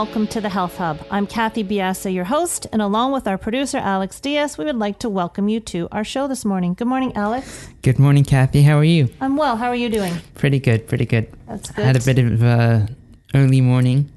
Welcome to the Health Hub. I'm Kathy Biasa, your host, and along with our producer, Alex Diaz, we would like to welcome you to our show this morning. Good morning, Alex. Good morning, Kathy. How are you? I'm well. How are you doing? Pretty good, pretty good. That's good. I had a bit of uh, early morning,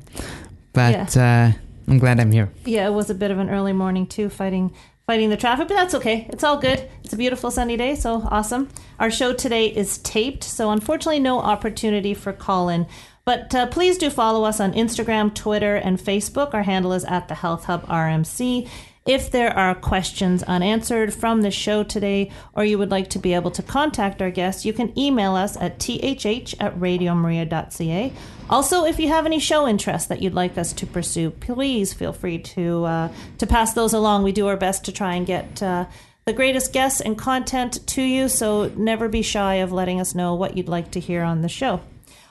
but yeah. uh, I'm glad I'm here. Yeah, it was a bit of an early morning, too, fighting fighting the traffic, but that's okay. It's all good. It's a beautiful sunny day, so awesome. Our show today is taped, so unfortunately, no opportunity for call in. But uh, please do follow us on Instagram, Twitter, and Facebook. Our handle is at the Health Hub RMC. If there are questions unanswered from the show today, or you would like to be able to contact our guests, you can email us at thh at radiomaria.ca. Also, if you have any show interests that you'd like us to pursue, please feel free to uh, to pass those along. We do our best to try and get uh, the greatest guests and content to you, so never be shy of letting us know what you'd like to hear on the show.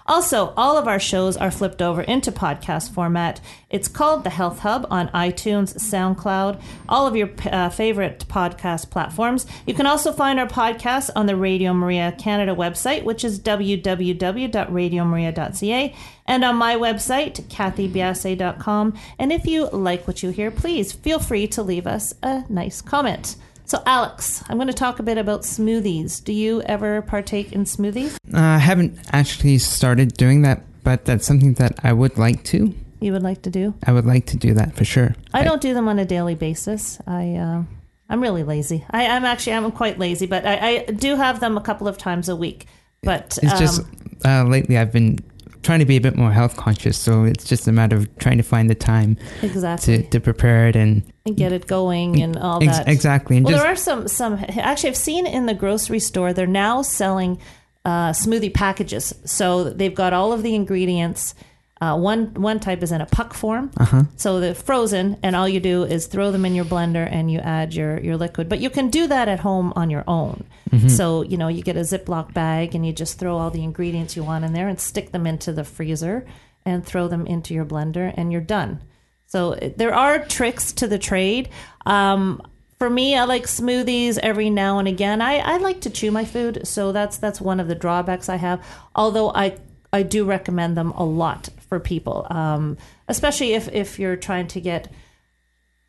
Also, all of our shows are flipped over into podcast format. It's called The Health Hub on iTunes, SoundCloud, all of your uh, favorite podcast platforms. You can also find our podcast on the Radio Maria Canada website, which is www.radiomaria.ca, and on my website, kathybiase.com. And if you like what you hear, please feel free to leave us a nice comment. So, Alex, I'm going to talk a bit about smoothies. Do you ever partake in smoothies? Uh, I haven't actually started doing that, but that's something that I would like to. You would like to do? I would like to do that for sure. I don't do them on a daily basis. I uh, I'm really lazy. I, am actually I'm quite lazy, but I, I, do have them a couple of times a week. But it's um, just uh, lately I've been trying to be a bit more health conscious. So it's just a matter of trying to find the time exactly to, to prepare it and, and get it going and all ex- that. Exactly. And well, there are some some actually I've seen in the grocery store they're now selling uh, smoothie packages. So they've got all of the ingredients uh, one one type is in a puck form, uh-huh. so they're frozen, and all you do is throw them in your blender and you add your your liquid. But you can do that at home on your own. Mm-hmm. So you know you get a Ziploc bag and you just throw all the ingredients you want in there and stick them into the freezer and throw them into your blender and you're done. So there are tricks to the trade. Um, for me, I like smoothies every now and again. I, I like to chew my food, so that's that's one of the drawbacks I have. Although I I do recommend them a lot for people, um, especially if if you're trying to get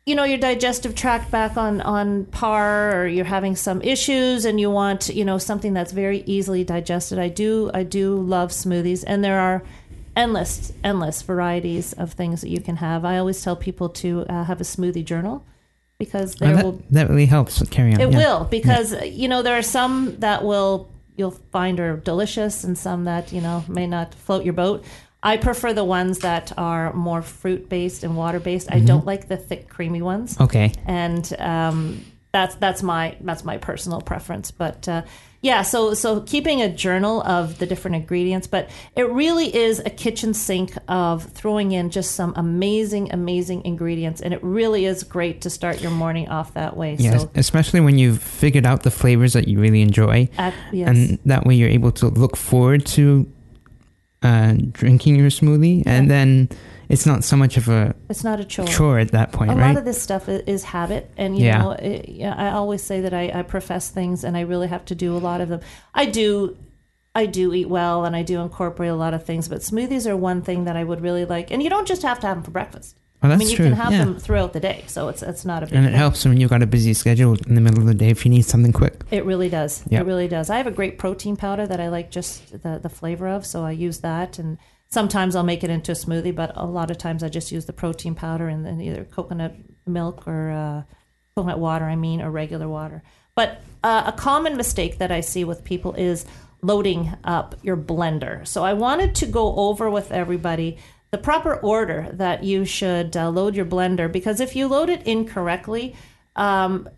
you know your digestive tract back on on par or you're having some issues and you want you know something that's very easily digested i do i do love smoothies and there are endless endless varieties of things that you can have i always tell people to uh, have a smoothie journal because there oh, that, will that really helps carry on it yeah. will because yeah. you know there are some that will you'll find are delicious and some that you know may not float your boat i prefer the ones that are more fruit based and water based mm-hmm. i don't like the thick creamy ones okay and um, that's that's my that's my personal preference but uh, yeah, so so keeping a journal of the different ingredients, but it really is a kitchen sink of throwing in just some amazing, amazing ingredients, and it really is great to start your morning off that way. Yes, so, especially when you've figured out the flavors that you really enjoy, yes. and that way you're able to look forward to uh, drinking your smoothie, and then it's not so much of a it's not a chore chore at that point a right? lot of this stuff is habit and you yeah. know it, i always say that I, I, profess things and i really have to do a lot of them i do i do eat well and i do incorporate a lot of things but smoothies are one thing that i would really like and you don't just have to have them for breakfast That's I mean, you true. can have yeah. them throughout the day, so it's it's not a big. And it helps when you've got a busy schedule in the middle of the day if you need something quick. It really does. Yep. It really does. I have a great protein powder that I like just the the flavor of, so I use that and sometimes I'll make it into a smoothie, but a lot of times I just use the protein powder and then either coconut milk or uh, coconut water, I mean, or regular water. But uh, a common mistake that I see with people is loading up your blender. So I wanted to go over with everybody the proper order that you should uh, load your blender because if you load it incorrectly, um,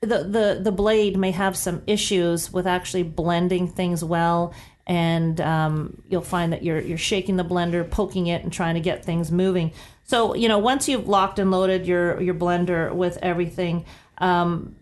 the, the the blade may have some issues with actually blending things well and um, you'll find that you're you're shaking the blender, poking it, and trying to get things moving. So you know once you've locked and loaded your your blender with everything, um,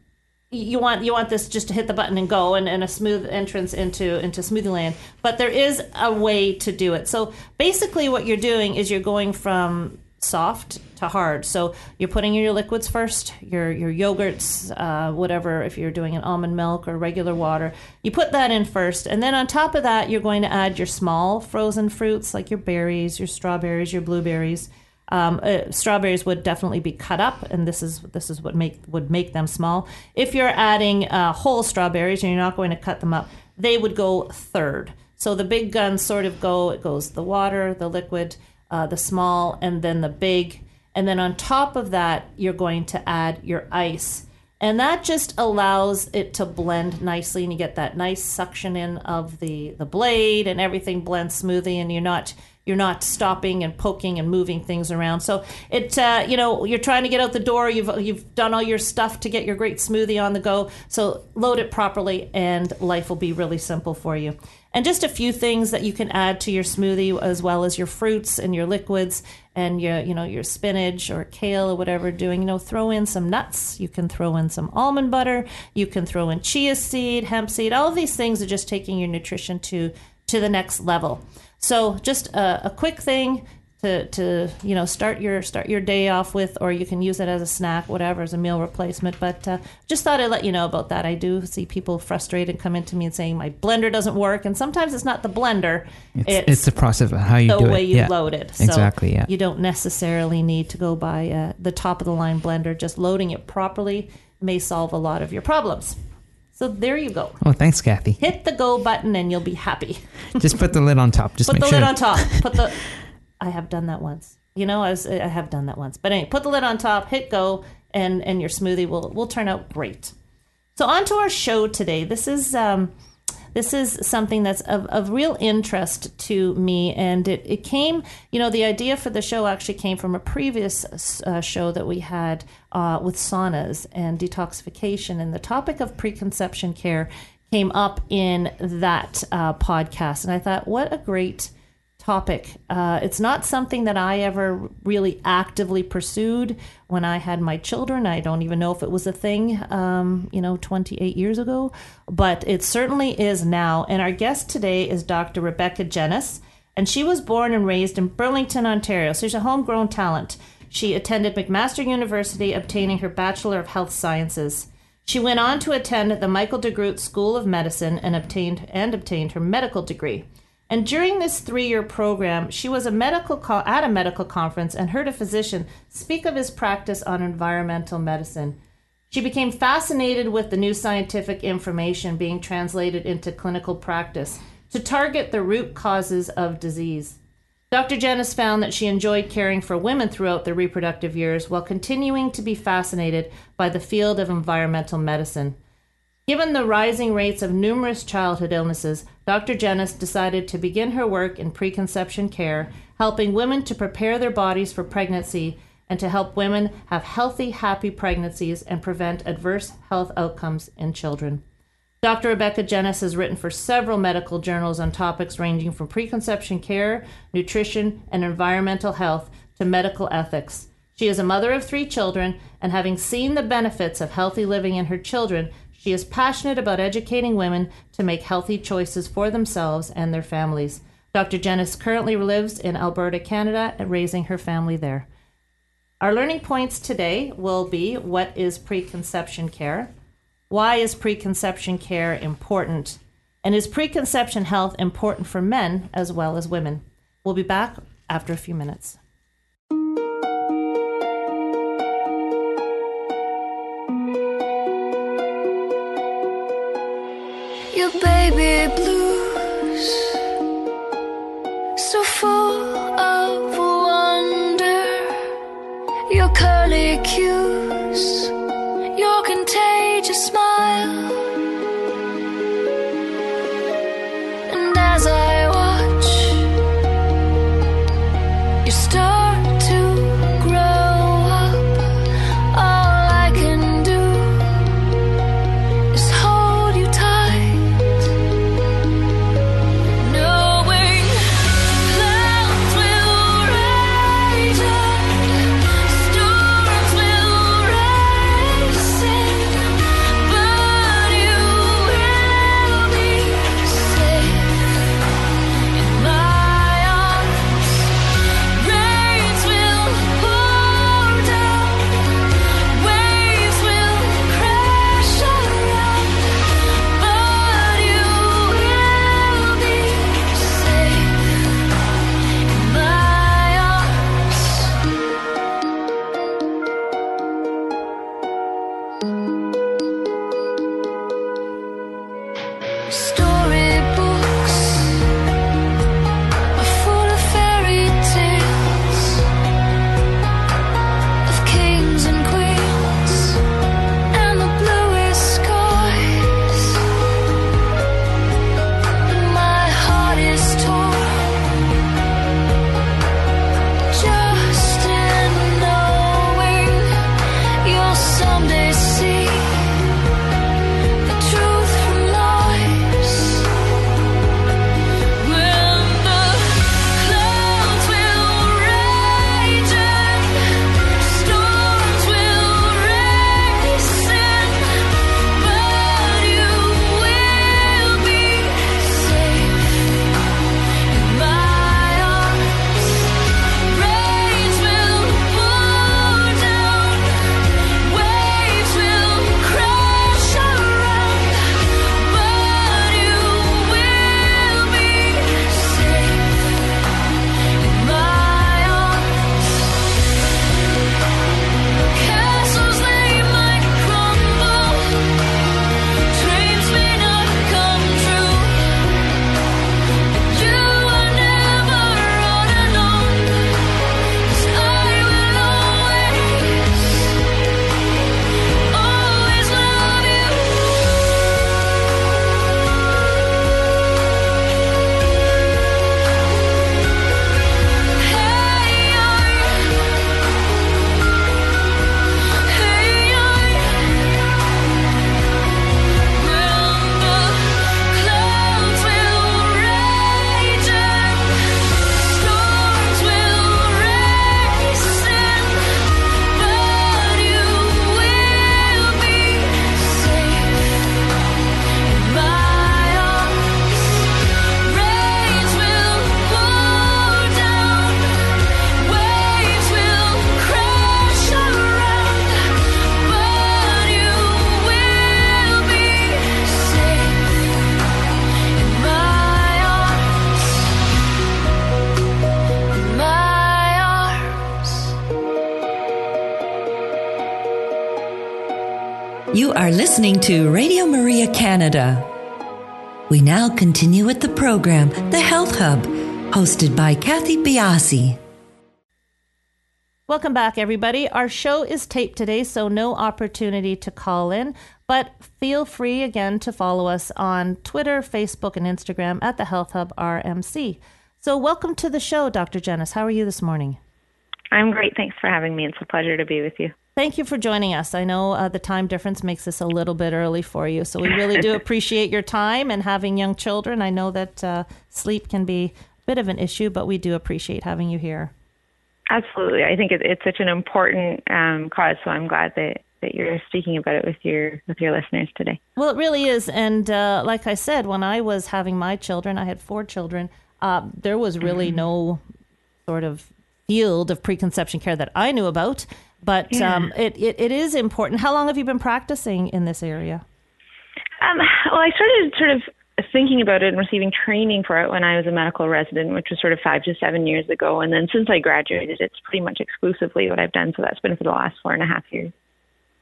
you want you want this just to hit the button and go and, and a smooth entrance into into smoothie land. But there is a way to do it. So basically, what you're doing is you're going from soft to hard. So you're putting in your liquids first, your your yogurts, uh, whatever. If you're doing an almond milk or regular water, you put that in first, and then on top of that, you're going to add your small frozen fruits like your berries, your strawberries, your blueberries. Um, uh, strawberries would definitely be cut up, and this is this is what make would make them small. If you're adding uh, whole strawberries and you're not going to cut them up, they would go third. So the big guns sort of go. It goes the water, the liquid, uh, the small, and then the big. And then on top of that, you're going to add your ice. And that just allows it to blend nicely and you get that nice suction in of the, the blade and everything blends smoothly and you're not you're not stopping and poking and moving things around. So it, uh, you know, you're trying to get out the door. You've you've done all your stuff to get your great smoothie on the go. So load it properly, and life will be really simple for you and just a few things that you can add to your smoothie as well as your fruits and your liquids and your you know your spinach or kale or whatever doing you know throw in some nuts you can throw in some almond butter you can throw in chia seed hemp seed all these things are just taking your nutrition to to the next level so just a, a quick thing to, to you know start your start your day off with, or you can use it as a snack, whatever, as a meal replacement. But uh, just thought I'd let you know about that. I do see people frustrated come into me and saying my blender doesn't work, and sometimes it's not the blender; it's, it's, it's the process of how you the do way it. you yeah. load it. So exactly. Yeah. You don't necessarily need to go buy uh, the top of the line blender. Just loading it properly may solve a lot of your problems. So there you go. Oh, thanks, Kathy. Hit the go button and you'll be happy. Just put the lid on top. Just put the sure. lid on top. Put the I have done that once. You know, I was I have done that once. But anyway, put the lid on top, hit go, and and your smoothie will will turn out great. So on to our show today. This is um, this is something that's of, of real interest to me, and it, it came. You know, the idea for the show actually came from a previous uh, show that we had uh, with saunas and detoxification, and the topic of preconception care came up in that uh, podcast, and I thought, what a great topic. Uh, it's not something that I ever really actively pursued when I had my children. I don't even know if it was a thing, um, you know, 28 years ago, but it certainly is now. And our guest today is Dr. Rebecca Jenis, and she was born and raised in Burlington, Ontario. So she's a homegrown talent. She attended McMaster University, obtaining her Bachelor of Health Sciences. She went on to attend the Michael DeGroote School of Medicine and obtained and obtained her medical degree. And during this three year program, she was a medical co- at a medical conference and heard a physician speak of his practice on environmental medicine. She became fascinated with the new scientific information being translated into clinical practice to target the root causes of disease. Dr. Jenis found that she enjoyed caring for women throughout their reproductive years while continuing to be fascinated by the field of environmental medicine. Given the rising rates of numerous childhood illnesses, Dr. Jenis decided to begin her work in preconception care, helping women to prepare their bodies for pregnancy and to help women have healthy, happy pregnancies and prevent adverse health outcomes in children. Dr. Rebecca Jenis has written for several medical journals on topics ranging from preconception care, nutrition, and environmental health to medical ethics. She is a mother of three children, and having seen the benefits of healthy living in her children, she is passionate about educating women to make healthy choices for themselves and their families. Dr. Jenis currently lives in Alberta, Canada, and raising her family there. Our learning points today will be what is preconception care? Why is preconception care important? And is preconception health important for men as well as women? We'll be back after a few minutes. Your baby blues You are listening to Radio Maria Canada. We now continue with the program, The Health Hub, hosted by Kathy Biasi. Welcome back, everybody. Our show is taped today, so no opportunity to call in, but feel free again to follow us on Twitter, Facebook, and Instagram at the Health Hub RMC. So, welcome to the show, Dr. Jenis. How are you this morning? I'm great. Thanks for having me. It's a pleasure to be with you. Thank you for joining us. I know uh, the time difference makes this a little bit early for you, so we really do appreciate your time and having young children. I know that uh, sleep can be a bit of an issue, but we do appreciate having you here. Absolutely. I think it, it's such an important um, cause, so I'm glad that, that you're speaking about it with your with your listeners today. Well, it really is. And uh, like I said, when I was having my children, I had four children, uh, there was really no sort of field of preconception care that I knew about. But um, it, it, it is important. How long have you been practicing in this area? Um, well, I started sort of thinking about it and receiving training for it when I was a medical resident, which was sort of five to seven years ago. And then since I graduated, it's pretty much exclusively what I've done. So that's been for the last four and a half years.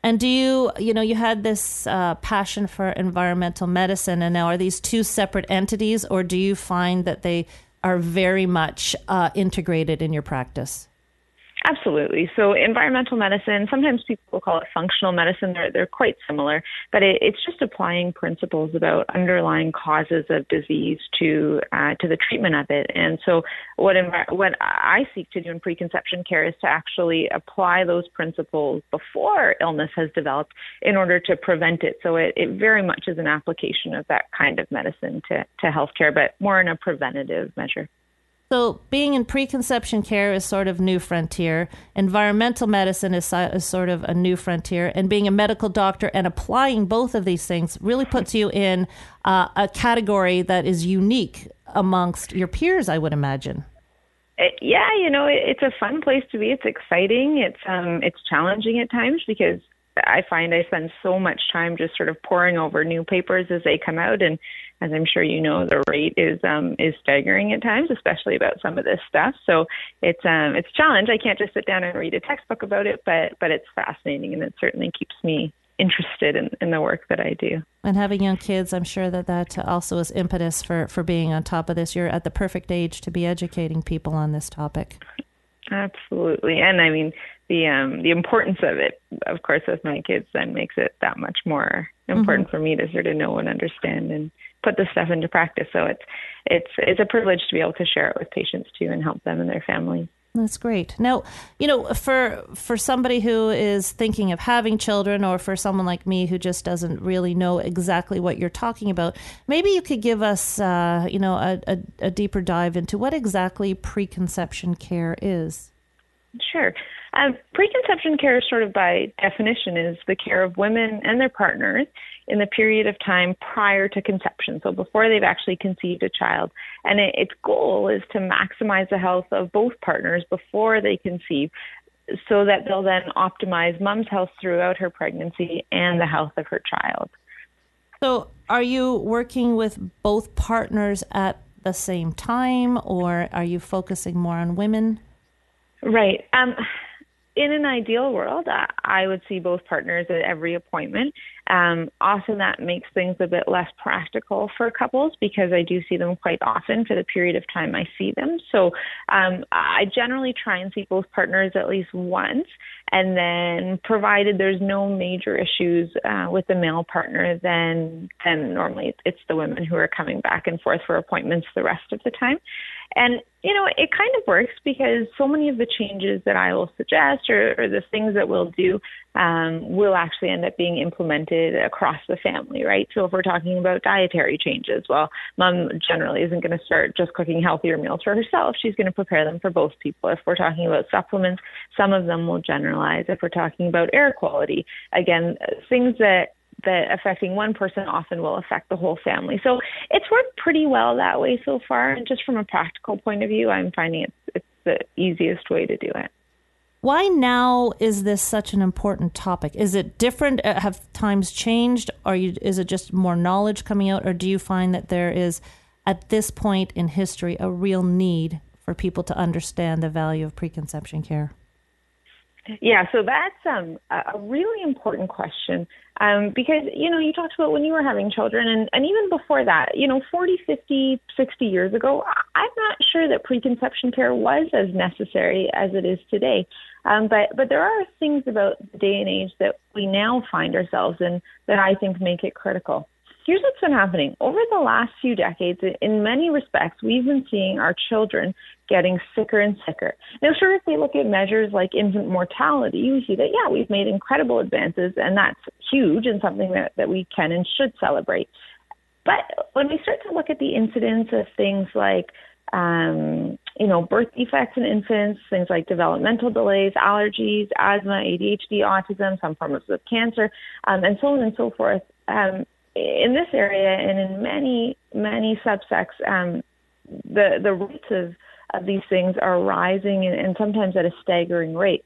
And do you, you know, you had this uh, passion for environmental medicine, and now are these two separate entities, or do you find that they are very much uh, integrated in your practice? Absolutely. So environmental medicine, sometimes people call it functional medicine. They're, they're quite similar, but it, it's just applying principles about underlying causes of disease to uh, to the treatment of it. And so what envi- what I seek to do in preconception care is to actually apply those principles before illness has developed in order to prevent it. So it, it very much is an application of that kind of medicine to, to healthcare, but more in a preventative measure. So, being in preconception care is sort of new frontier. Environmental medicine is, is sort of a new frontier, and being a medical doctor and applying both of these things really puts you in uh, a category that is unique amongst your peers. I would imagine. It, yeah, you know, it, it's a fun place to be. It's exciting. It's um, it's challenging at times because I find I spend so much time just sort of poring over new papers as they come out, and as I'm sure you know, the rate is um, is staggering at times, especially about some of this stuff. So it's um, it's a challenge. I can't just sit down and read a textbook about it, but but it's fascinating, and it certainly keeps me interested in, in the work that I do. And having young kids, I'm sure that that also is impetus for, for being on top of this. You're at the perfect age to be educating people on this topic. Absolutely, and I mean the um, the importance of it, of course, with my kids, then makes it that much more important for me to sort of know and understand and put this stuff into practice. So it's it's it's a privilege to be able to share it with patients too and help them and their families. That's great. Now, you know, for for somebody who is thinking of having children, or for someone like me who just doesn't really know exactly what you're talking about, maybe you could give us, uh, you know, a, a, a deeper dive into what exactly preconception care is. Sure. Um, preconception care, sort of by definition, is the care of women and their partners in the period of time prior to conception, so before they've actually conceived a child. And it, its goal is to maximize the health of both partners before they conceive so that they'll then optimize mom's health throughout her pregnancy and the health of her child. So, are you working with both partners at the same time, or are you focusing more on women? Right. Um, in an ideal world, I, would see both partners at every appointment. Um, often that makes things a bit less practical for couples because I do see them quite often for the period of time I see them. So um, I generally try and see both partners at least once. And then, provided there's no major issues uh, with the male partner, then then normally it's the women who are coming back and forth for appointments the rest of the time. And, you know, it kind of works because so many of the changes that I will suggest or, or the things that we'll do um, will actually end up being implemented across the family, right? So if we're talking about dietary changes, well, mom generally isn't going to start just cooking healthier meals for herself. She's going to prepare them for both people. If we're talking about supplements, some of them will generalize. If we're talking about air quality, again, things that that affecting one person often will affect the whole family. So it's worked pretty well that way so far. And just from a practical point of view, I'm finding it's, it's the easiest way to do it. Why now is this such an important topic? Is it different? Uh, Have times changed? Or you, is it just more knowledge coming out? Or do you find that there is, at this point in history, a real need for people to understand the value of preconception care? Yeah, so that's um, a really important question um, because, you know, you talked about when you were having children and, and even before that, you know, 40, 50, 60 years ago, I'm not sure that preconception care was as necessary as it is today. Um, but, but there are things about the day and age that we now find ourselves in that I think make it critical. Here's what's been happening. Over the last few decades, in many respects, we've been seeing our children getting sicker and sicker. Now, sure, if we look at measures like infant mortality, we see that, yeah, we've made incredible advances, and that's huge and something that, that we can and should celebrate. But when we start to look at the incidence of things like, um, you know, birth defects in infants, things like developmental delays, allergies, asthma, ADHD, autism, some forms of cancer, um, and so on and so forth, um, in this area and in many, many subsects, um, the the rates of, of these things are rising and, and sometimes at a staggering rate.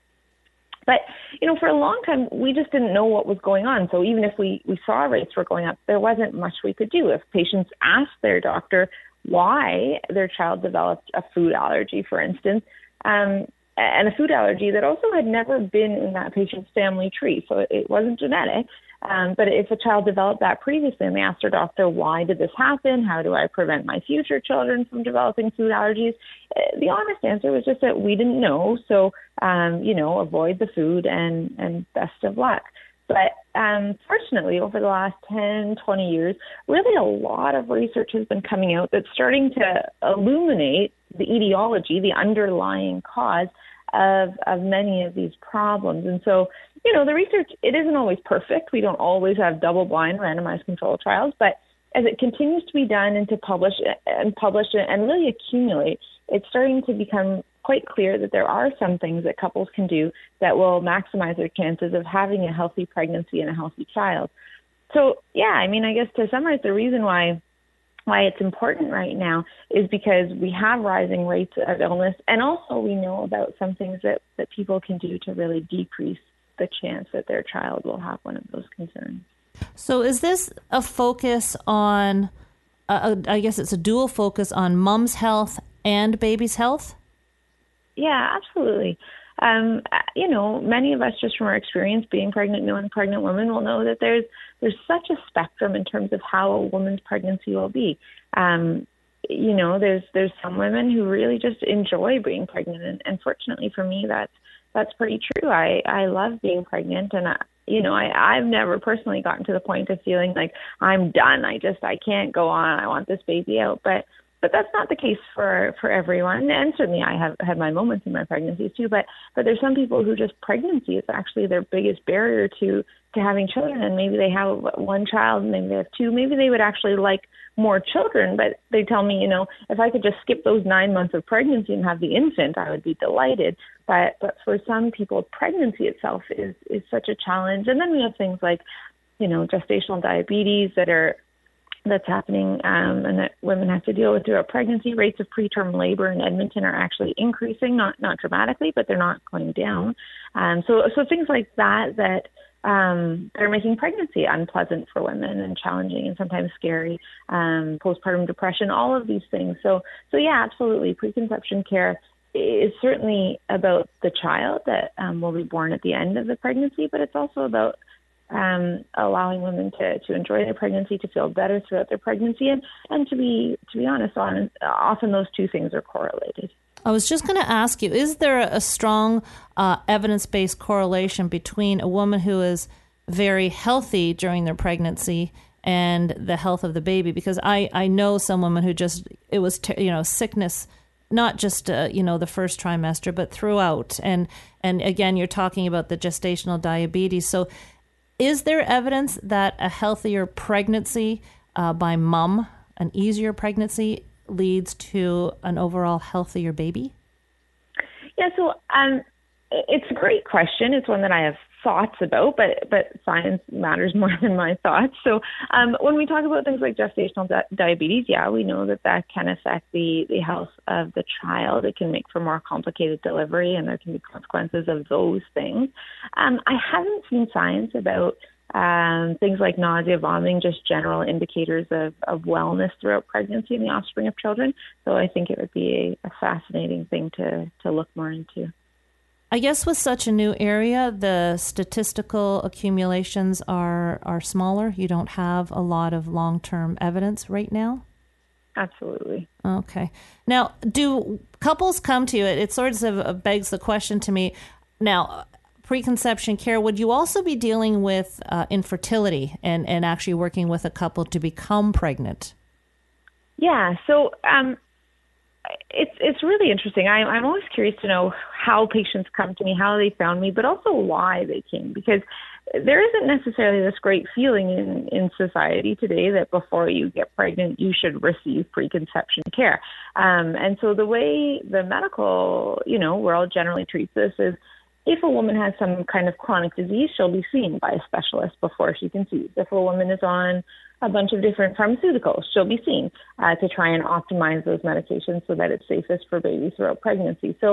But you know, for a long time, we just didn't know what was going on. So even if we we saw rates were going up, there wasn't much we could do. If patients asked their doctor why their child developed a food allergy, for instance, um, and a food allergy that also had never been in that patient's family tree, so it, wasn't genetic. Um, but if a child developed that previously and they asked their doctor, why did this happen? How do I prevent my future children from developing food allergies? Uh, The honest answer was just that we didn't know. So, um, you know, avoid the food and, and best of luck. But um, fortunately, over the last 10, 20 years, really a lot of research has been coming out that's starting to illuminate the etiology, the underlying cause of, of many of these problems. And so, you know, the research, it isn't always perfect. We don't always have double blind randomized control trials, but as it continues to be done and to publish and publish and really accumulate, it's starting to become quite clear that there are some things that couples can do that will maximize their chances of having a healthy pregnancy and a healthy child. So, yeah, I mean, I guess to summarize, the reason why why it's important right now is because we have rising rates of illness and also we know about some things that, that people can do to really decrease the chance that their child will have one of those concerns. So, is this a focus on? Uh, I guess it's a dual focus on mom's health and baby's health. Yeah, absolutely. Um, uh, you know, many of us just from our experience being pregnant, knowing pregnant women, will know that there's there's such a spectrum in terms of how a woman's pregnancy will be. Um, you know, there's there's some women who really just enjoy being pregnant, and, and fortunately for me, that's that's pretty true. I I love being pregnant, and I, you know, I I've never personally gotten to the point of feeling like I'm done. I just I can't go on. I want this baby out, but but that's not the case for for everyone. And certainly i have had my moments in my pregnancies too but but there's some people who just pregnancy is actually their biggest barrier to to having children. And maybe they have one child and maybe they have two maybe they would actually like more children. But they tell me you know if i could just skip those nine months of pregnancy and have the infant i would be delighted. But but for some people pregnancy itself is is such a challenge. And then we have things like you know gestational diabetes that are that's happening um, and that women have to deal with throughout pregnancy. Rates of preterm labor in Edmonton are actually increasing, not not dramatically, but they're not going down. Um, so so things like that that um, that are making pregnancy unpleasant for women and challenging and sometimes scary. Um, postpartum depression, all of these things. So so yeah, absolutely, preconception care is certainly about the child that um, will be born at the end of the pregnancy, but it's also about um, allowing women to, to enjoy their pregnancy, to feel better throughout their pregnancy, and, and to be to be honest, on, often those two things are correlated. I was just going to ask you: Is there a strong uh, evidence-based correlation between a woman who is very healthy during their pregnancy and the health of the baby? Because I I know some women who just it was ter- you know sickness not just uh, you know the first trimester but throughout and and again you're talking about the gestational diabetes so is there evidence that a healthier pregnancy uh, by mom an easier pregnancy leads to an overall healthier baby Yeah, so um, it's a great question. It's one that I have thoughts about, but but science matters more than my thoughts. So um, when we talk about things like gestational di- diabetes, yeah, we know that that can affect the the health of the child. It can make for more complicated delivery, and there can be consequences of those things. Um, I haven't seen science about um, things like nausea, vomiting, just general indicators of, of wellness throughout pregnancy and the offspring of children. So I think it would be a, a fascinating thing to, to look more into. I guess with such a new area, the statistical accumulations are are smaller. You don't have a lot of long term evidence right now. Absolutely. Okay. Now, do couples come to you? It, it sort of begs the question to me. Now, preconception care. Would you also be dealing with uh, infertility and and actually working with a couple to become pregnant? Yeah. So um, it's it's really interesting. I, I'm always curious to know how patients come to me, how they found me, but also why they came, because there isn't necessarily this great feeling in in society today that before you get pregnant you should receive preconception care. Um, and so the way the medical you know world generally treats this is if a woman has some kind of chronic disease, she'll be seen by a specialist before she conceives. If a woman is on a bunch of different pharmaceuticals, she'll be seen uh, to try and optimize those medications so that it's safest for babies throughout pregnancy. So,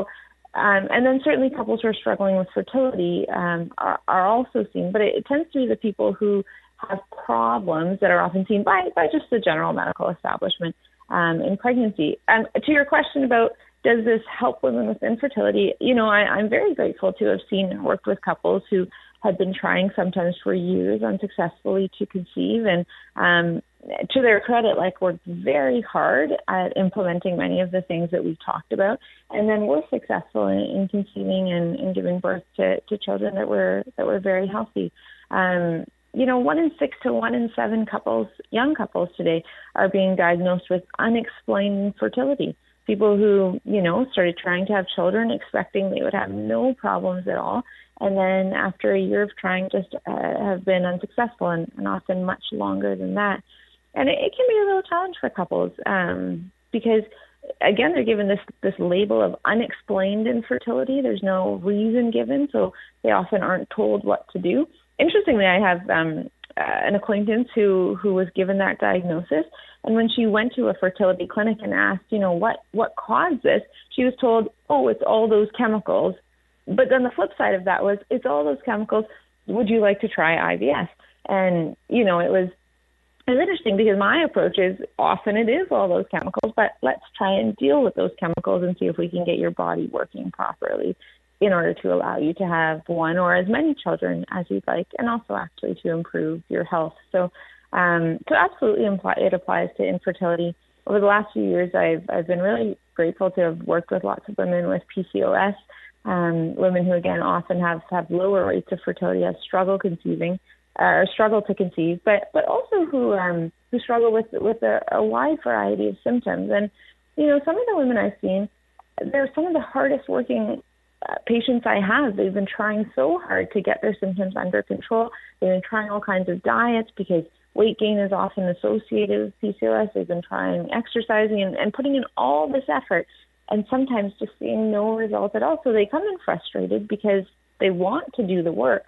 um, and then certainly couples who are struggling with fertility um, are, are also seen, but it, it tends to be the people who have problems that are often seen by, by just the general medical establishment um, in pregnancy. And to your question about does this help women with infertility? You know, I, I'm very grateful to have seen and worked with couples who had been trying sometimes for years unsuccessfully to conceive and um, to their credit, like worked very hard at implementing many of the things that we talked about, and then were successful in, in conceiving and, and giving birth to, to children that were that were very healthy. Um, you know, one in six to one in seven couples, young couples today, are being diagnosed with unexplained infertility people who, you know, started trying to have children expecting they would have no problems at all. And then after a year of trying, just uh, have been unsuccessful and, and often much longer than that. And it, it can be a real challenge for couples um, because, again, they're given this, this label of unexplained infertility. There's no reason given, so they often aren't told what to do. Interestingly, I have um, uh, an acquaintance who who was given that diagnosis and when she went to a fertility clinic and asked you know what what caused this she was told oh it's all those chemicals but then the flip side of that was it's all those chemicals would you like to try IVF and you know it was it was interesting because my approach is often it is all those chemicals but let's try and deal with those chemicals and see if we can get your body working properly in order to allow you to have one or as many children as you'd like, and also actually to improve your health. So, um, so absolutely imply, it applies to infertility. Over the last few years, I've I've been really grateful to have worked with lots of women with PCOS, um, women who again often have have lower rates of fertility, have struggle conceiving, uh, or struggle to conceive, but but also who um, who struggle with with a, a wide variety of symptoms. And you know, some of the women I've seen, they're some of the hardest working uh, patients I have. They've been trying so hard to get their symptoms under control. They've been trying all kinds of diets because weight gain is often associated with PCOS. They've been trying exercising and, and putting in all this effort and sometimes just seeing no results at all. So they come in frustrated because they want to do the work,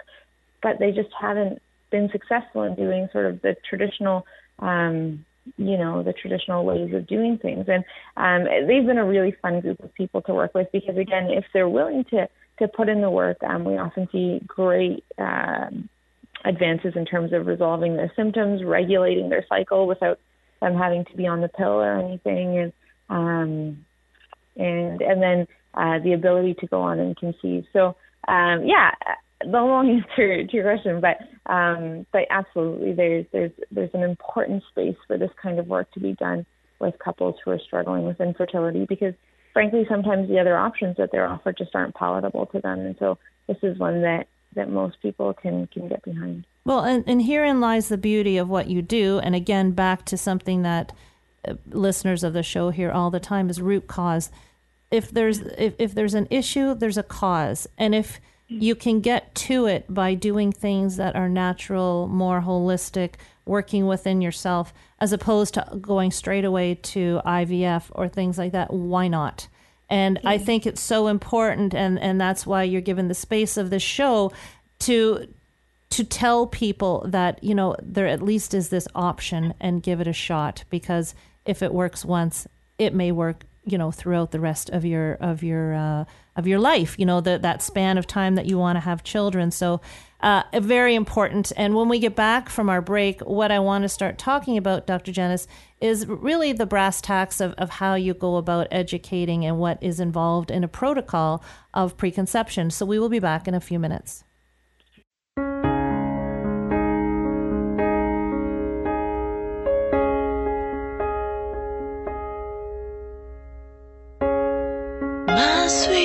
but they just haven't been successful in doing sort of the traditional um, you know the traditional ways of doing things and um, they've been a really fun group of people to work with because again if they're willing to to put in the work um, we often see great um, advances in terms of resolving their symptoms regulating their cycle without them having to be on the pill or anything and um, and and then uh, the ability to go on and conceive so um, yeah the long answer to your question, but um, but absolutely, there's there's there's an important space for this kind of work to be done with couples who are struggling with infertility because frankly, sometimes the other options that they're offered just aren't palatable to them, and so this is one that that most people can can get behind. Well, and, and herein lies the beauty of what you do. And again, back to something that listeners of the show hear all the time is root cause. If there's if, if there's an issue, there's a cause, and if you can get to it by doing things that are natural, more holistic, working within yourself, as opposed to going straight away to IVF or things like that. Why not? And I think it's so important, and, and that's why you're given the space of this show to to tell people that you know there at least is this option and give it a shot because if it works once, it may work you know throughout the rest of your of your uh, of your life you know that that span of time that you want to have children. So uh, very important. And when we get back from our break what i want to start talking about dr jenis is really the brass tacks of, of how you go about educating and what is involved in a protocol of preconception. So we will be back in a few minutes My sweet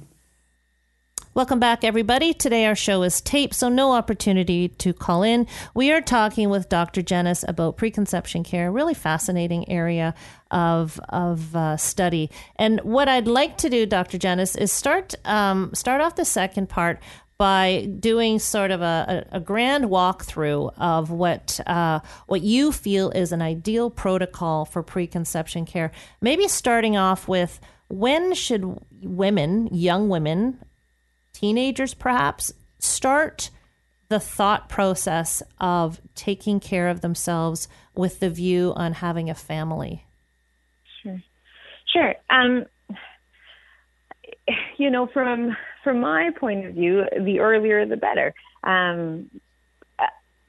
Welcome back, everybody. Today our show is taped, so no opportunity to call in. We are talking with Dr. Jenis about preconception care, a really fascinating area of of uh, study. And what I'd like to do, Dr. Jenis, is start um, start off the second part by doing sort of a, a, a grand walkthrough of what uh, what you feel is an ideal protocol for preconception care. Maybe starting off with when should women, young women, teenagers perhaps, start the thought process of taking care of themselves with the view on having a family? Sure. Sure. Um, you know, from from my point of view, the earlier the better. Um,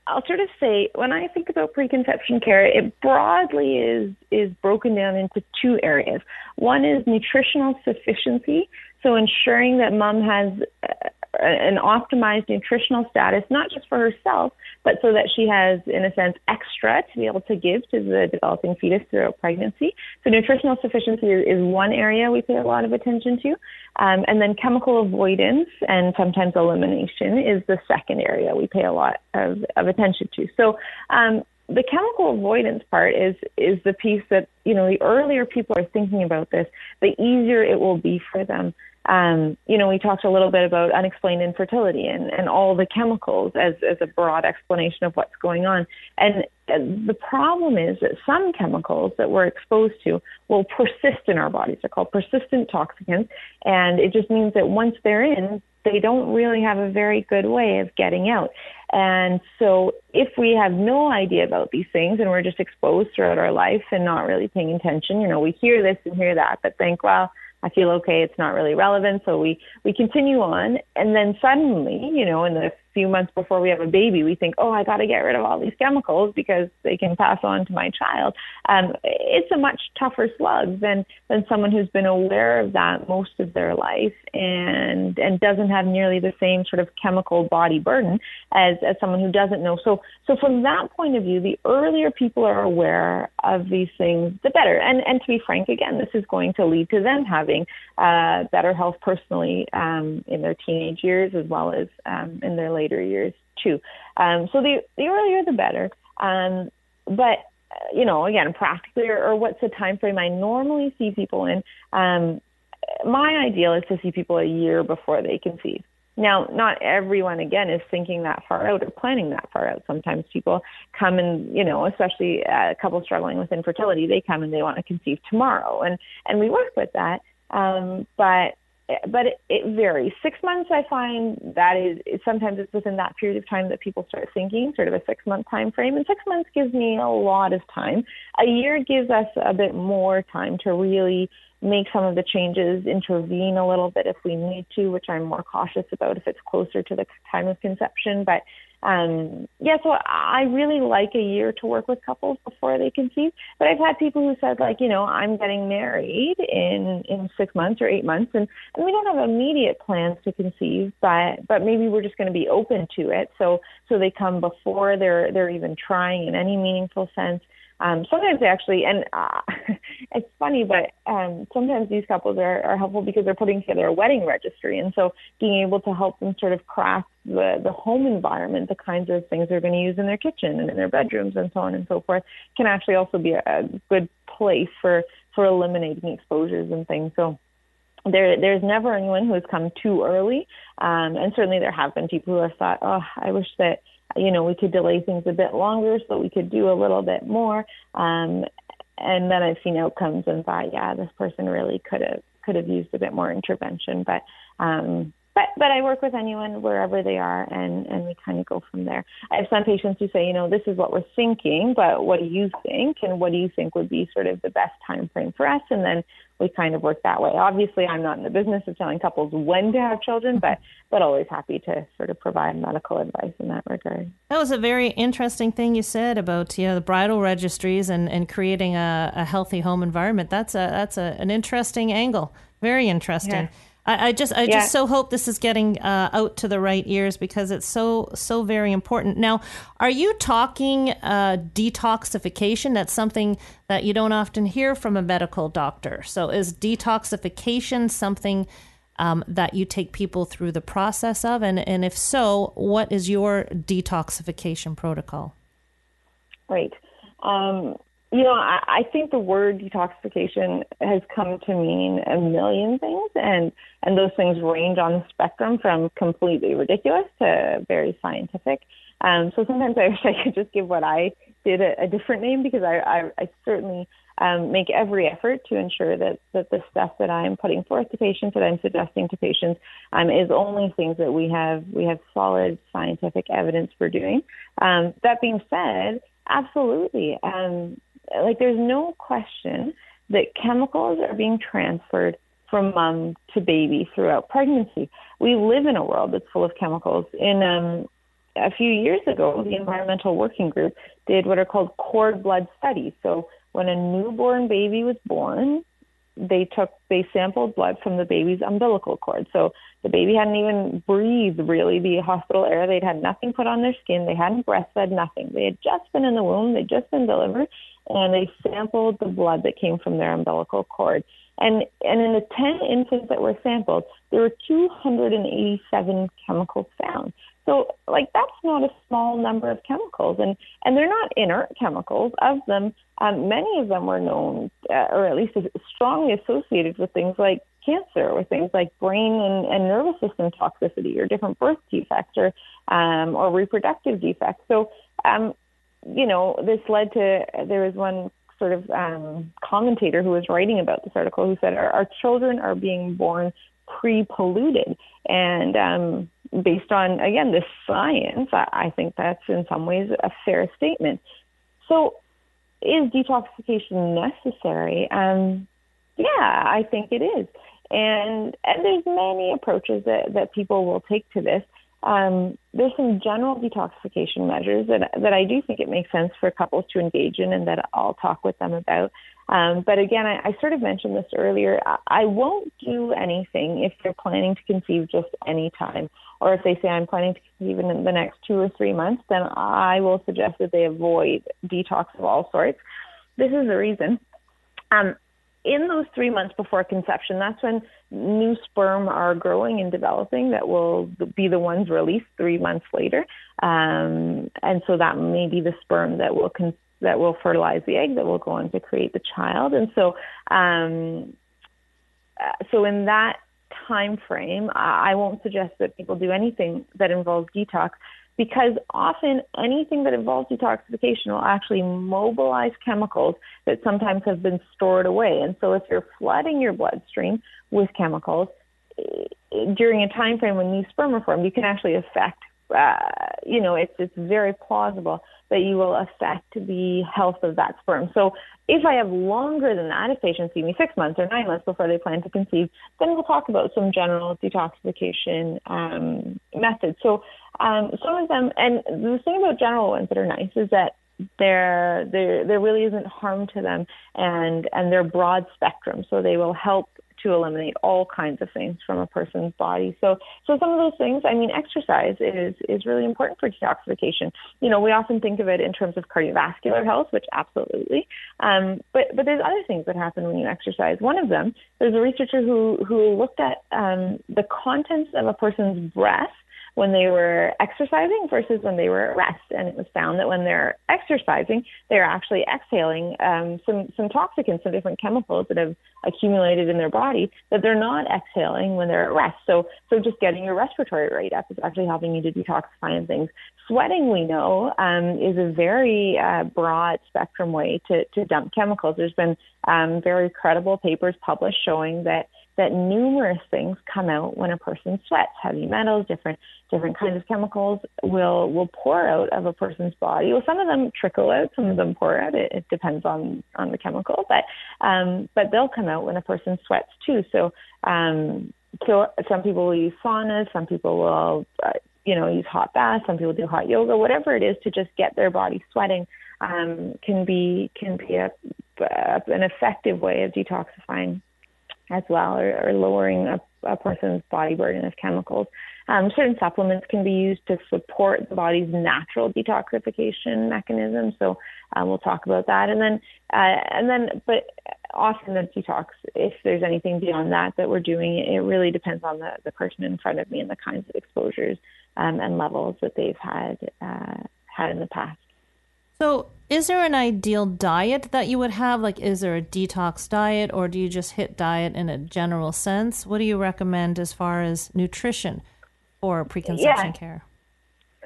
I'll sort of say when I think about preconception care, it broadly is is broken down into two areas. One is nutritional sufficiency, so ensuring that mom has uh, an optimized nutritional status, not just for herself, but so that she has, in a sense, extra to be able to give to the developing fetus throughout pregnancy. So nutritional sufficiency is one area we pay a lot of attention to. Um, and then chemical avoidance and sometimes elimination is the second area we pay a lot of, of attention to. So um, the chemical avoidance part is is the piece that you know the earlier people are thinking about this, the easier it will be for them um, you know, we talked a little bit about unexplained infertility and, and all the chemicals as, as a broad explanation of what's going on. And the problem is that some chemicals that we're exposed to will persist in our bodies. They're called persistent toxicants. And it just means that once they're in, they don't really have a very good way of getting out. And so if we have no idea about these things and we're just exposed throughout our life and not really paying attention, you know, we hear this and hear that, but think, well, I feel okay, it's not really relevant. So we, we continue on. And then suddenly, you know, in the few months before we have a baby, we think, oh, I got to get rid of all these chemicals because they can pass on to my child. Um, it's a much tougher slug than than someone who's been aware of that most of their life and and doesn't have nearly the same sort of chemical body burden as as someone who doesn't know. So so from that point of view, the earlier people are aware of these things, the better. And and to be frank, again, this is going to lead to them having uh, better health personally um, in their teenage years as well as um, in their later years too. Um, so the the earlier the better. Um, but uh, you know, again, practically, or, or, what's the time frame I normally see people in? Um, my ideal is to see people a year before they conceive. Now, not everyone, again, is thinking that far out or planning that far out. Sometimes people come and, you know, especially a couple struggling with infertility, they come and they want to conceive tomorrow, and and we work with that. Um, but but it, it varies. Six months, I find that is sometimes it's within that period of time that people start thinking, sort of a six month time frame. And six months gives me a lot of time. A year gives us a bit more time to really make some of the changes, intervene a little bit if we need to, which I'm more cautious about if it's closer to the time of conception. But um, yeah, so I really like a year to work with couples before they conceive. But I've had people who said like, you know, I'm getting married in in six months or eight months, and, and we don't have immediate plans to conceive, but but maybe we're just going to be open to it. So so they come before they're they're even trying in any meaningful sense. Um, sometimes they actually, and uh, it's funny, but um, sometimes these couples are, are helpful because they're putting together a wedding registry, and so being able to help them sort of craft the the home environment, the kinds of things they're going to use in their kitchen and in their bedrooms, and so on and so forth, can actually also be a, a good place for for eliminating exposures and things. So there there's never anyone who has come too early um, and certainly there have been people who have thought oh i wish that you know, we could delay things a bit longer so we could do a little bit more. Um, and then I've seen outcomes and thought, yeah, this person really could have could have used a bit more intervention. But um, but but I work with anyone wherever they are, and and we kind of go from there. I have some patients who say, you know, this is what we're thinking, but what do you think, and what do you think would be sort of the best time frame for us, and then we kind of work that way. Obviously, I'm not in the business of telling couples when to have children, but but always happy to sort of provide medical advice in that regard. That was a very interesting thing you said about you know the bridal registries and, and creating a, a healthy home environment. That's a that's a, an interesting angle. Very interesting. Yeah. I, I just I Yeah. just so hope this is getting uh, out to the right ears because it's so so very important. Now, are you talking uh, detoxification? That's something that you don't often hear from a medical doctor. So, is detoxification something um, that you take people through the process of, and and if so, what is your detoxification protocol? Right. Um, you know, I, I think the word detoxification has come to mean a million things, and and those things range on the spectrum from completely ridiculous to very scientific. Um, so sometimes I wish I could just give what I did a, a different name because I, I, I certainly um, make every effort to ensure that, that the stuff that I'm putting forth to patients, that I'm suggesting to patients, um, is only things that we have we have solid scientific evidence for doing. Um, that being said, absolutely, um, like there's no question that chemicals are being transferred from mom to baby throughout pregnancy. We live in a world that's full of chemicals. In um, a few years ago, the Environmental Working Group did what are called cord blood studies. So when a newborn baby was born, they took they sampled blood from the baby's umbilical cord. So the baby hadn't even breathed really the hospital air. They'd had nothing put on their skin. They hadn't breastfed nothing. They had just been in the womb. They'd just been delivered, and they sampled the blood that came from their umbilical cord. And and in the ten infants that were sampled, there were 287 chemicals found. So like that's not a small number of chemicals, and and they're not inert chemicals. Of them, um, many of them were known, uh, or at least strongly associated with things like cancer, or things like brain and, and nervous system toxicity, or different birth defects, or um, or reproductive defects. So, um, you know, this led to there was one sort of um, commentator who was writing about this article who said our, our children are being born pre-polluted, and um, based on again this science, I, I think that's in some ways a fair statement. So, is detoxification necessary? Um, yeah, I think it is, and and there's many approaches that that people will take to this. Um, there's some general detoxification measures that that I do think it makes sense for couples to engage in, and that I'll talk with them about. Um, but again, I, I sort of mentioned this earlier. I, I won't do anything if they're planning to conceive just any time, or if they say I'm planning to conceive in the next two or three months. Then I will suggest that they avoid detox of all sorts. This is the reason. Um, in those three months before conception, that's when new sperm are growing and developing that will be the ones released three months later. Um, and so that may be the sperm that will con- that will fertilize the egg that will go on to create the child. And so, um, uh, so in that time frame, I, won't suggest that people do anything that involves detox because often anything that involves detoxification will actually mobilize chemicals that sometimes have been stored away. And so if you're flooding your bloodstream with chemicals eh, during a time frame when new sperm are formed, you can actually affect, uh, you know, it's, it's very plausible that you will affect the health of that sperm. So if I have longer than that, if patients see me six months or nine months before they plan to conceive, then we'll talk about some general detoxification um, methods. So um, some of them, and the thing about general ones that are nice is that there there there really isn't harm to them, and and they're broad spectrum, so they will help to eliminate all kinds of things from a person's body. So so some of those things, I mean, exercise is is really important for detoxification. You know, we often think of it in terms of cardiovascular health, which absolutely, um, but but there's other things that happen when you exercise. One of them, there's a researcher who who looked at um, the contents of a person's breath when they were exercising versus when they were at rest. And it was found that when they're exercising, they're actually exhaling um, some, some toxicants, some different chemicals that have accumulated in their body that they're not exhaling when they're at rest. So, so just getting your respiratory rate up is actually helping you to detoxify and things. Sweating, we know, um, is a very uh, broad spectrum way to, to dump chemicals. There's been um, very credible papers published showing that that numerous things come out when a person sweats. Heavy metals, different different kinds of chemicals will will pour out of a person's body. Well, some of them trickle out, some of them pour out. It, it depends on on the chemical, but um, but they'll come out when a person sweats too. So um, so some people will use saunas, some people will uh, you know use hot baths, some people do hot yoga, whatever it is to just get their body sweating. Um, can be can be a, a, an effective way of detoxifying as well, or, or lowering a, a, person's body burden of chemicals. Um, certain supplements can be used to support the body's natural detoxification mechanism. So um, we'll talk about that, and then uh, and then, but often the detox, if there's anything beyond that that we're doing, it really depends on the the person in front of me and the kinds of exposures um, and levels that they've had uh, had in the past. So, is there an ideal diet that you would have? Like, is there a detox diet, or do you just hit diet in a general sense? What do you recommend as far as nutrition for preconception Yeah. care?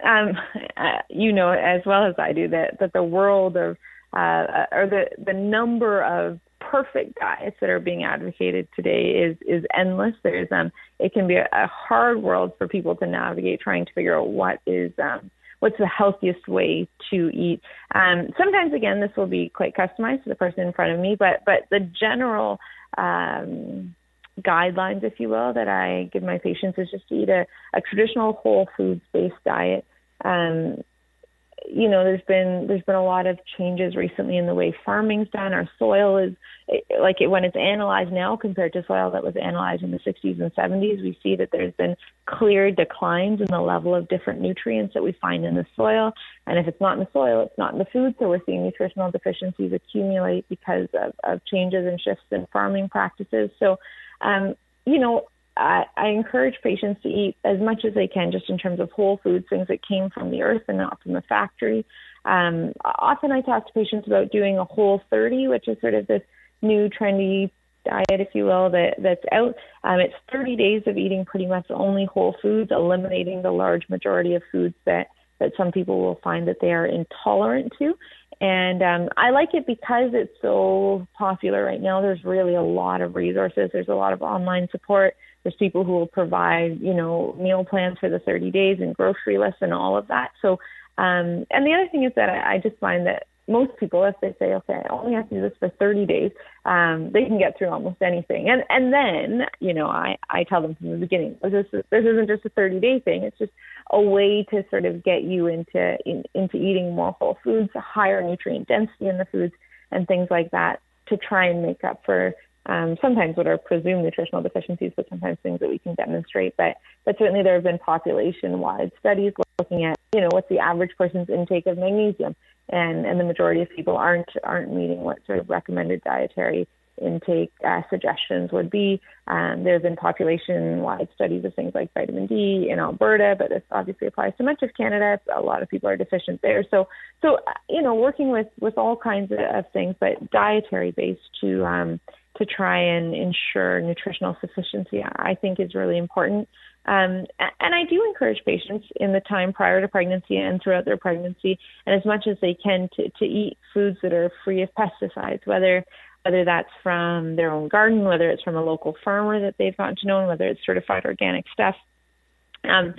um, uh, you know as well as I do that that the world of uh, or the the number of perfect diets that are being advocated today is is endless. There's um it can be a, a hard world for people to navigate trying to figure out what is um what's the healthiest way to eat. Um, sometimes again this will be quite customized to the person in front of me, but but the general um, guidelines, if you will, that I give my patients is just to eat a, a traditional whole foods based diet. Um, you know, there's been there's been a lot of changes recently in the way farming's done. Our soil is like it, when it's analyzed now compared to soil that was analyzed in the 60s and 70s. We see that there's been clear declines in the level of different nutrients that we find in the soil. And if it's not in the soil, it's not in the food. So we're seeing nutritional deficiencies accumulate because of, of changes and shifts in farming practices. So, um, you know, I, I encourage patients to eat as much as they can, just in terms of whole foods, things that came from the earth and not from the factory. Um, often I talk to patients about doing a whole 30, which is sort of this new trendy diet, if you will, that that's out. Um, it's 30 days of eating pretty much only whole foods, eliminating the large majority of foods that that some people will find that they are intolerant to. And um, I like it because it's so popular right now. There's really a lot of resources. There's a lot of online support. There's people who will provide, you know, meal plans for the 30 days and grocery lists and all of that. So, um, and the other thing is that I, I just find that most people, if they say, okay, I only have to do this for 30 days, um, they can get through almost anything. And and then, you know, I, I tell them from the beginning, this is, this isn't just a 30 day thing. It's just a way to sort of get you into in, into eating more whole foods, higher nutrient density in the foods, and things like that to try and make up for um, sometimes what are presumed nutritional deficiencies, but sometimes things that we can demonstrate. But but certainly there have been population-wide studies looking at you know what's the average person's intake of magnesium, and and the majority of people aren't aren't meeting what sort of recommended dietary intake uh, suggestions would be. Um, there have been population-wide studies of things like vitamin D in Alberta, but this obviously applies to much of Canada. A lot of people are deficient there. So, so uh, you know, working with with all kinds of, things, but dietary-based to um, to try and ensure nutritional sufficiency, I think is really important. Um, and I do encourage patients in the time prior to pregnancy and throughout their pregnancy, and as much as they can, to, to eat foods that are free of pesticides, whether whether that's from their own garden, whether it's from a local farmer that they've gotten to know, and whether it's certified organic stuff. Um,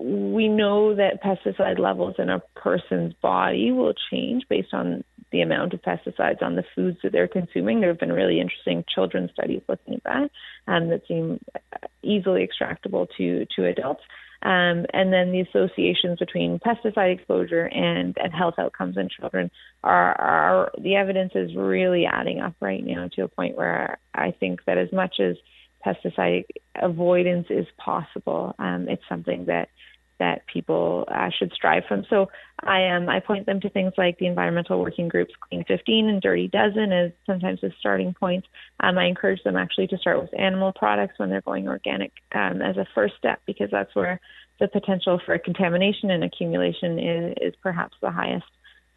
we know that pesticide levels in a person's body will change based on the amount of pesticides on the foods that they're consuming. There have been really interesting children's studies looking at that um, that seem easily extractable to to adults. Um, and then the associations between pesticide exposure and, and health outcomes in children are, are the evidence is really adding up right now to a point where I think that as much as pesticide avoidance is possible, um, it's something that that people uh, should strive from. So I um, I point them to things like the environmental working groups Clean 15 and Dirty Dozen as sometimes as starting points. Um, I encourage them actually to start with animal products when they're going organic um, as a first step because that's where the potential for contamination and accumulation is, is perhaps the highest.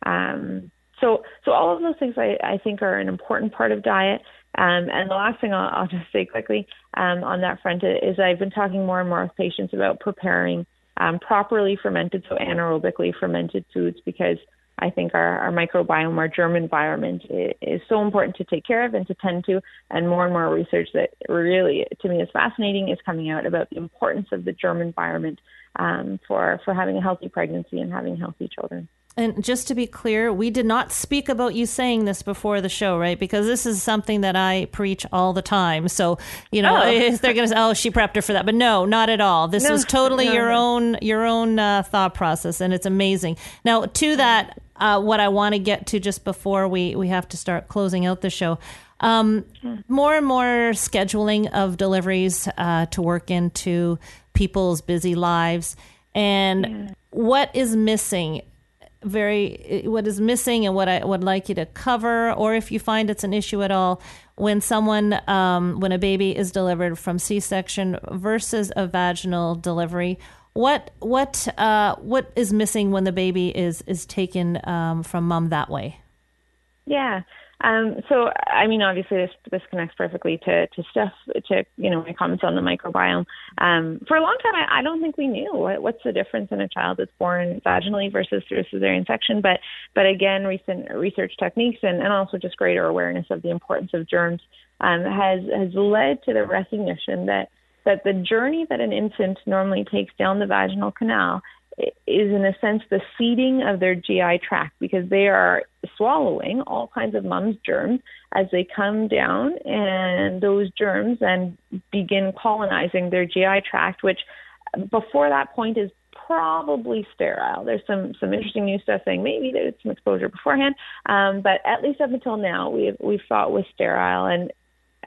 Um, so so all of those things I, I think are an important part of diet. Um, and the last thing I'll, I'll just say quickly um, on that front is I've been talking more and more with patients about preparing um, properly fermented, so anaerobically fermented foods, because I think our, our microbiome, our germ environment is, is so important to take care of and to tend to. And more and more research that really, to me, is fascinating is coming out about the importance of the germ environment um, for, for having a healthy pregnancy and having healthy children. And just to be clear, we did not speak about you saying this before the show, right? Because this is something that I preach all the time. So, you know, Oh. they're going to say, "Oh, she prepped her for that," but no, not at all. This No, was totally no, your no. own your own uh, thought process, and it's amazing. Now, to that, uh, what I want to get to just before we we have to start closing out the show. Um, more and more scheduling of deliveries uh, to work into people's busy lives, and what is missing very what is missing and what I would like you to cover, or if you find it's an issue at all, when someone um, when a baby is delivered from C-section versus a vaginal delivery. What what uh, what is missing when the baby is is taken um, from mom that way? Yeah. Um, so, I mean, obviously, this this connects perfectly to to stuff to you know my comments on the microbiome. Um, for a long time, I, I don't think we knew what, what's the difference in a child that's born vaginally versus through a cesarean section. But but again, recent research techniques and, and also just greater awareness of the importance of germs um, has has led to the recognition that that the journey that an infant normally takes down the vaginal canal is in a sense the seeding of their GI tract because they are swallowing all kinds of mum's germs as they come down and those germs then begin colonizing their GI tract which before that point is probably sterile. There's some some interesting new stuff saying maybe there's some exposure beforehand, um, but at least up until now we've we've thought was sterile and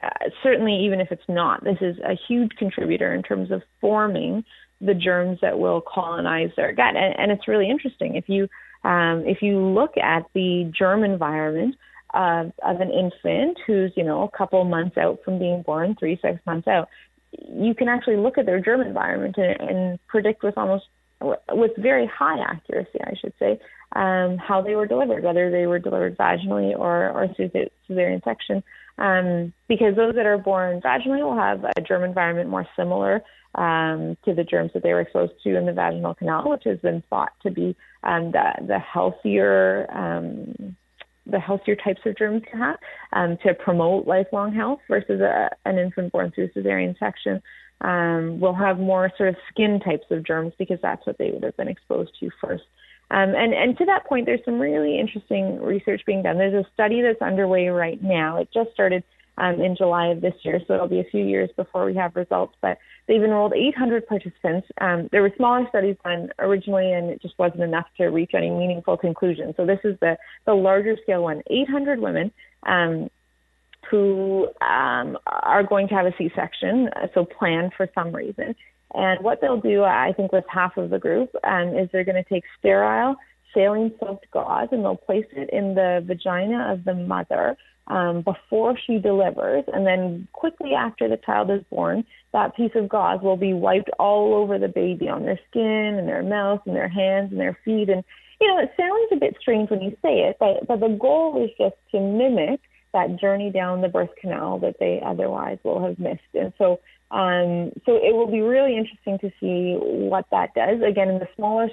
uh, certainly even if it's not, this is a huge contributor in terms of forming the germs that will colonize their gut. And, and it's really interesting if you um, if you look at the germ environment of, of an infant who's you know a couple months out from being born, three six months out, you can actually look at their germ environment and, and predict with almost with very high accuracy, I should say, um, how they were delivered, whether they were delivered vaginally or or through the cesarean section. Um, because those that are born vaginally will have a germ environment more similar um, to the germs that they were exposed to in the vaginal canal, which has been thought to be um, the, the healthier um, the healthier types of germs to have um, to promote lifelong health versus a, an infant born through cesarean section um, will have more sort of skin types of germs because that's what they would have been exposed to first. Um, and, and to that point, there's some really interesting research being done. There's a study that's underway right now. It just started um, in July of this year, so it'll be a few years before we have results. But they've enrolled 800 participants. Um, there were smaller studies done originally, and it just wasn't enough to reach any meaningful conclusions. So this is the, the larger scale one 800 women. Um, who um, are going to have a C-section, uh, so planned for some reason. And what they'll do, I think, with half of the group, um, is they're going to take sterile saline soaked gauze and they'll place it in the vagina of the mother um, before she delivers. And then quickly after the child is born, that piece of gauze will be wiped all over the baby on their skin and their mouth and their hands and their feet. And, you know, it sounds a bit strange when you say it, but, but the goal is just to mimic that journey down the birth canal that they otherwise will have missed. And so, um, so it will be really interesting to see what that does. Again, in the smaller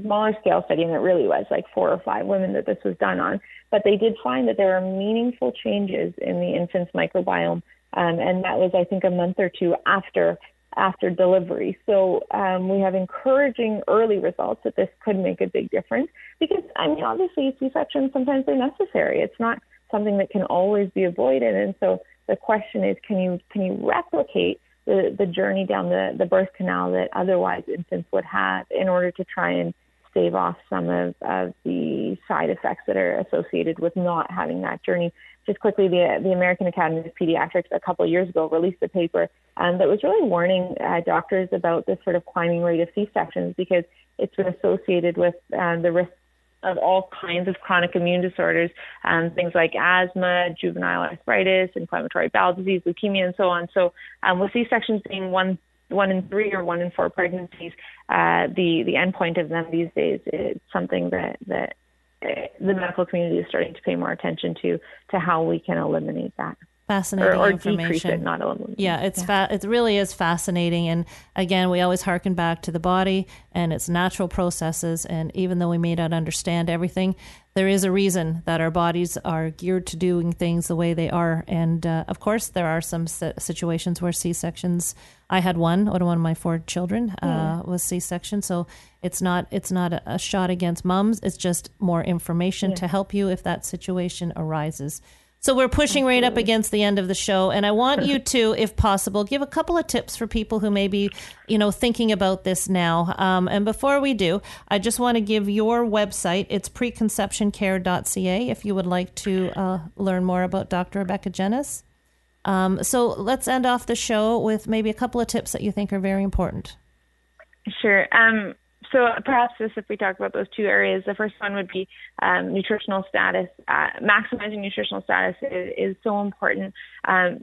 smaller scale study, and it really was like four or five women that this was done on, but they did find that there are meaningful changes in the infant's microbiome, um, and that was, I think, a month or two after after delivery. So um, we have encouraging early results that this could make a big difference because, I mean, obviously C-sections sometimes they're necessary. It's not something that can always be avoided, and so the question is, can you can you replicate the, the journey down the, the birth canal that otherwise infants would have in order to try and stave off some of, of the side effects that are associated with not having that journey. Just quickly, the, the American Academy of Pediatrics a couple of years ago released a paper um, that was really warning uh, doctors about this sort of climbing rate of C-sections because it's been associated with um, the risk of all kinds of chronic immune disorders, um, things like asthma, juvenile arthritis, inflammatory bowel disease, leukemia, and so on. So, um, with C-sections being one one in three or one in four pregnancies, uh, the the endpoint of them these days is something that that uh, the medical community is starting to pay more attention to to how we can eliminate that. Fascinating or, or information. decrease it, not eliminate. Yeah, it's Fa- it really is fascinating, and again, we always harken back to the body and its natural processes. And even though we may not understand everything, there is a reason that our bodies are geared to doing things the way they are. And uh, of course, there are some si- situations where C sections. I had one. One of my four children uh, was C section, so it's not it's not a, a shot against mums. It's just more information to help you if that situation arises. So we're pushing right up against the end of the show, and I want you to, if possible, give a couple of tips for people who may be, you know, thinking about this now. Um, and before we do, I just want to give your website. It's preconceptioncare.ca if you would like to uh, learn more about Dr. Rebecca Jenis. Um, so let's end off the show with maybe a couple of tips that you think are very important. Sure. Um, so perhaps just if we talk about those two areas, the first one would be um, nutritional status. Uh, maximizing nutritional status is, is so important. Um,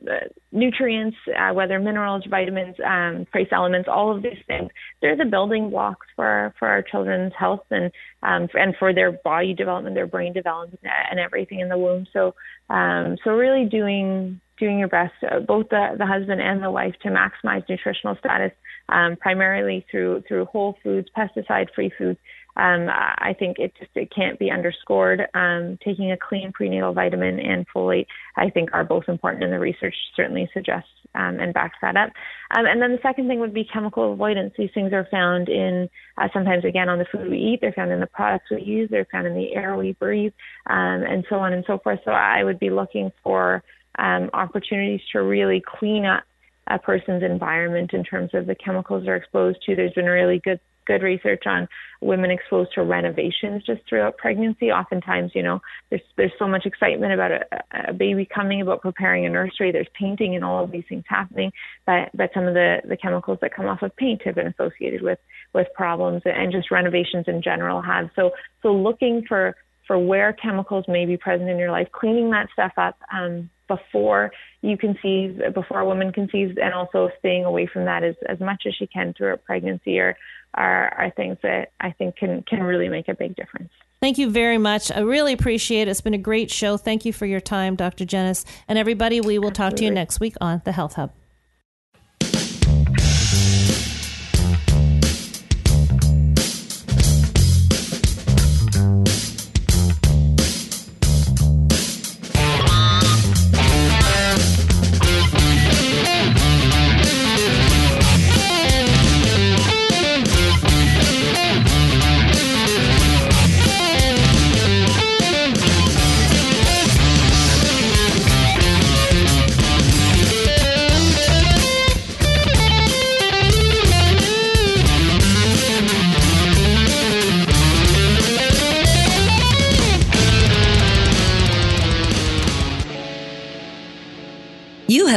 nutrients, uh, whether minerals, vitamins, um, trace elements, all of these things, they're the building blocks for for our children's health and um, and for their body development, their brain development, and everything in the womb. So um, so really doing doing your best, uh, both the, the husband and the wife, to maximize nutritional status, um, primarily through through whole foods, pesticide-free foods. Um, I think it just it can't be underscored. Um, taking a clean prenatal vitamin and folate, I think, are both important, and the research certainly suggests um, and backs that up. Um, and then the second thing would be chemical avoidance. These things are found in uh, sometimes again on the food we eat. They're found in the products we use. They're found in the air we breathe, um, and so on and so forth. So I would be looking for um, opportunities to really clean up a person's environment in terms of the chemicals they're exposed to. There's been really good good research on women exposed to renovations just throughout pregnancy. Oftentimes, you know, there's there's so much excitement about a, a baby coming, about preparing a nursery. There's painting and all of these things happening, but but some of the the chemicals that come off of paint have been associated with with problems, and just renovations in general have. So so looking for for where chemicals may be present in your life, cleaning that stuff up um, before you conceive, before a woman conceives, and also staying away from that as, as much as she can throughout pregnancy are, are, are things that I think can, can really make a big difference. Thank you very much. I really appreciate it. It's been a great show. Thank you for your time, Dr. Jenis. And everybody, we will talk to you next week on the Health Hub.